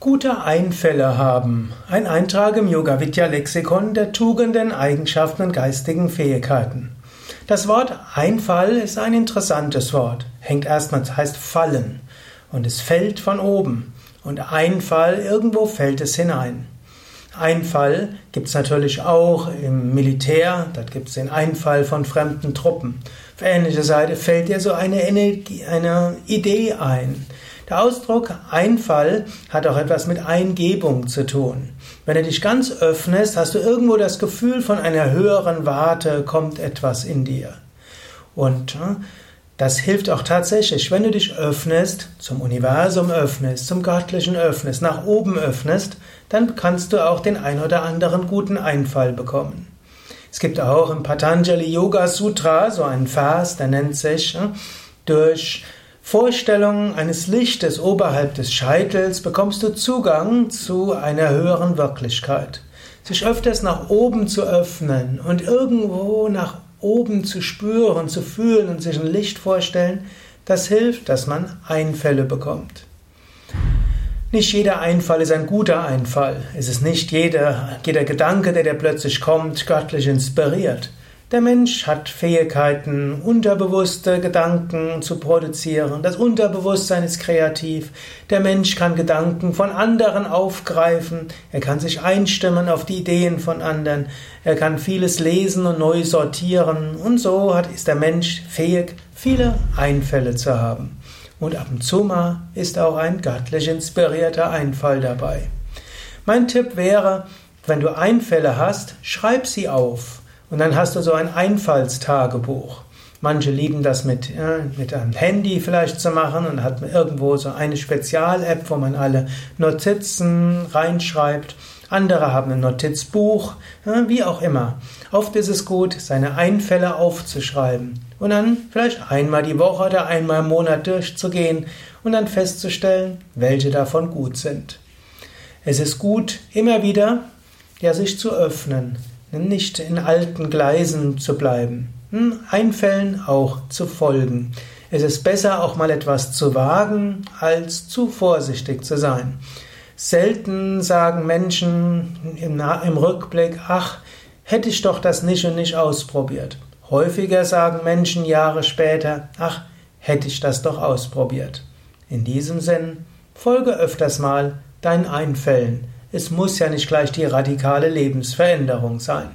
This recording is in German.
Gute Einfälle haben. Ein Eintrag im Yoga Vidya Lexikon der Tugenden, Eigenschaften und geistigen Fähigkeiten. Das Wort Einfall ist ein interessantes Wort. Hängt erstmal, heißt fallen. Und es fällt von oben. Und Einfall, irgendwo fällt es hinein. Einfall gibt es natürlich auch im Militär, dort gibt es den Einfall von fremden Truppen. Auf ähnlicher Seite fällt dir so eine, Energie, eine Idee ein. Der Ausdruck Einfall hat auch etwas mit Eingebung zu tun. Wenn du dich ganz öffnest, hast du irgendwo das Gefühl von einer höheren Warte, kommt etwas in dir. Und äh, das hilft auch tatsächlich, wenn du dich öffnest, zum Universum öffnest, zum Göttlichen öffnest, nach oben öffnest, dann kannst du auch den ein oder anderen guten Einfall bekommen. Es gibt auch im Patanjali Yoga Sutra so einen Vers, der nennt sich äh, durch Vorstellung eines Lichtes oberhalb des Scheitels bekommst du Zugang zu einer höheren Wirklichkeit. Sich öfters nach oben zu öffnen und irgendwo nach oben zu spüren, zu fühlen und sich ein Licht vorstellen, das hilft, dass man Einfälle bekommt. Nicht jeder Einfall ist ein guter Einfall. Es ist nicht jeder, jeder Gedanke, der dir plötzlich kommt, göttlich inspiriert. Der Mensch hat Fähigkeiten, unterbewusste Gedanken zu produzieren. Das Unterbewusstsein ist kreativ. Der Mensch kann Gedanken von anderen aufgreifen. Er kann sich einstimmen auf die Ideen von anderen. Er kann vieles lesen und neu sortieren. Und so hat, ist der Mensch fähig, viele Einfälle zu haben. Und ab und zu mal ist auch ein göttlich inspirierter Einfall dabei. Mein Tipp wäre, wenn du Einfälle hast, schreib sie auf. Und dann hast du so ein Einfallstagebuch. Manche lieben das mit, ja, mit einem Handy vielleicht zu machen und hat irgendwo so eine Spezial-App, wo man alle Notizen reinschreibt. Andere haben ein Notizbuch, ja, wie auch immer. Oft ist es gut, seine Einfälle aufzuschreiben und dann vielleicht einmal die Woche oder einmal im Monat durchzugehen und dann festzustellen, welche davon gut sind. Es ist gut, immer wieder ja, sich zu öffnen, nicht in alten Gleisen zu bleiben, hm, Einfällen auch zu folgen. Es ist besser, auch mal etwas zu wagen, als zu vorsichtig zu sein. Selten sagen Menschen im, Rückblick, ach, hätte ich doch das nicht und nicht ausprobiert. Häufiger sagen Menschen Jahre später, ach, hätte ich das doch ausprobiert. In diesem Sinn, folge öfters mal deinen Einfällen. Es muss ja nicht gleich die radikale Lebensveränderung sein.